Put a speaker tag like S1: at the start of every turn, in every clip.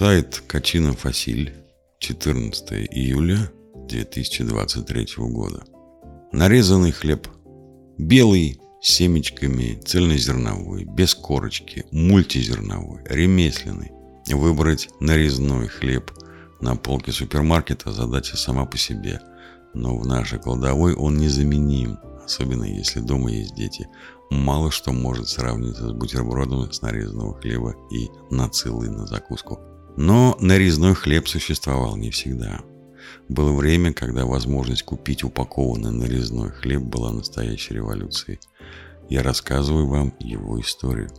S1: Сайт Качина Фасиль, 14 июля 2023 года. Нарезанный хлеб. Белый, с семечками, цельнозерновой, без корочки, мультизерновой, ремесленный. Выбрать нарезной хлеб на полке супермаркета задача сама по себе. Но в нашей кладовой он незаменим, особенно если дома есть дети. Мало что может сравниться с бутербродом с нарезанного хлеба и нацилы на закуску. Но нарезной хлеб существовал не всегда. Было время, когда возможность купить упакованный нарезной хлеб была настоящей революцией. Я рассказываю вам его историю.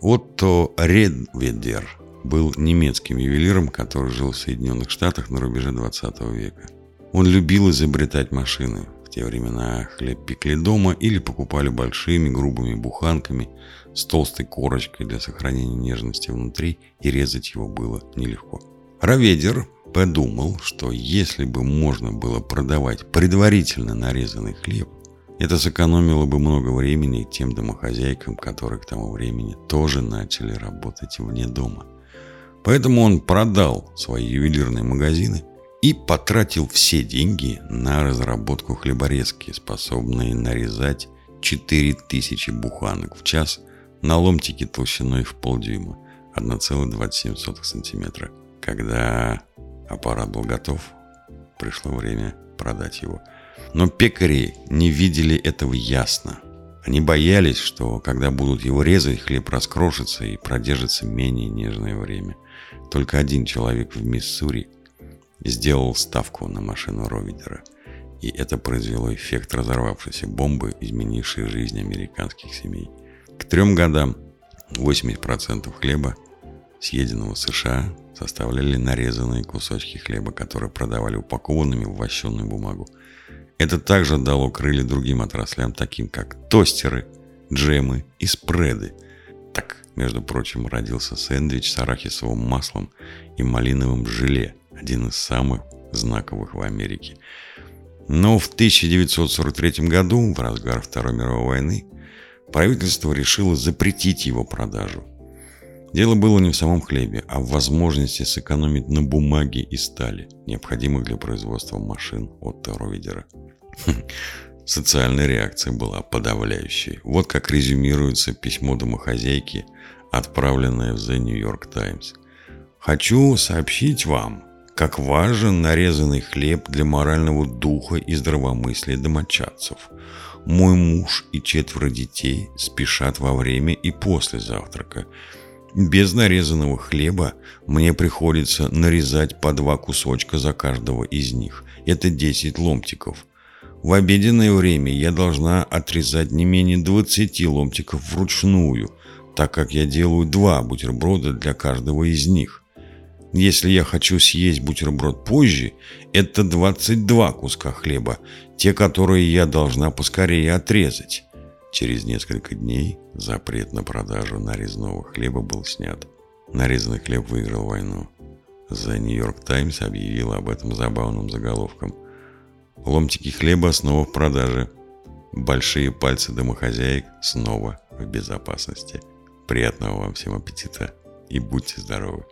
S1: Отто Редведер был немецким ювелиром, который жил в Соединенных Штатах на рубеже 20 века. Он любил изобретать машины. В те времена хлеб пекли дома или покупали большими грубыми буханками с толстой корочкой для сохранения нежности внутри, и резать его было нелегко. Раведер подумал, что если бы можно было продавать предварительно нарезанный хлеб, это сэкономило бы много времени тем домохозяйкам, которые к тому времени тоже начали работать вне дома. Поэтому он продал свои ювелирные магазины и потратил все деньги на разработку хлеборезки, способные нарезать 4000 буханок в час на ломтики толщиной в полдюйма 1,27 сантиметра. Когда аппарат был готов, пришло время продать его. Но пекари не видели этого ясно. Они боялись, что когда будут его резать, хлеб раскрошится и продержится менее нежное время. Только один человек в Миссури – сделал ставку на машину Ровидера. И это произвело эффект разорвавшейся бомбы, изменившей жизнь американских семей. К трем годам 80% хлеба, съеденного США, составляли нарезанные кусочки хлеба, которые продавали упакованными в вощеную бумагу. Это также дало крылья другим отраслям, таким как тостеры, джемы и спреды. Так, между прочим, родился сэндвич с арахисовым маслом и малиновым желе – один из самых знаковых в Америке. Но в 1943 году, в разгар Второй мировой войны, правительство решило запретить его продажу. Дело было не в самом хлебе, а в возможности сэкономить на бумаге и стали, необходимых для производства машин от Ровидера. Социальная реакция была подавляющей. Вот как резюмируется письмо домохозяйки, отправленное в The New York Times. «Хочу сообщить вам, как важен нарезанный хлеб для морального духа и здравомыслия домочадцев. Мой муж и четверо детей спешат во время и после завтрака. Без нарезанного хлеба мне приходится нарезать по два кусочка за каждого из них. Это 10 ломтиков. В обеденное время я должна отрезать не менее 20 ломтиков вручную, так как я делаю два бутерброда для каждого из них. Если я хочу съесть бутерброд позже, это 22 куска хлеба, те, которые я должна поскорее отрезать. Через несколько дней запрет на продажу нарезного хлеба был снят. Нарезанный хлеб выиграл войну. The New York Times объявила об этом забавным заголовком. Ломтики хлеба снова в продаже. Большие пальцы домохозяек снова в безопасности. Приятного вам всем аппетита и будьте здоровы!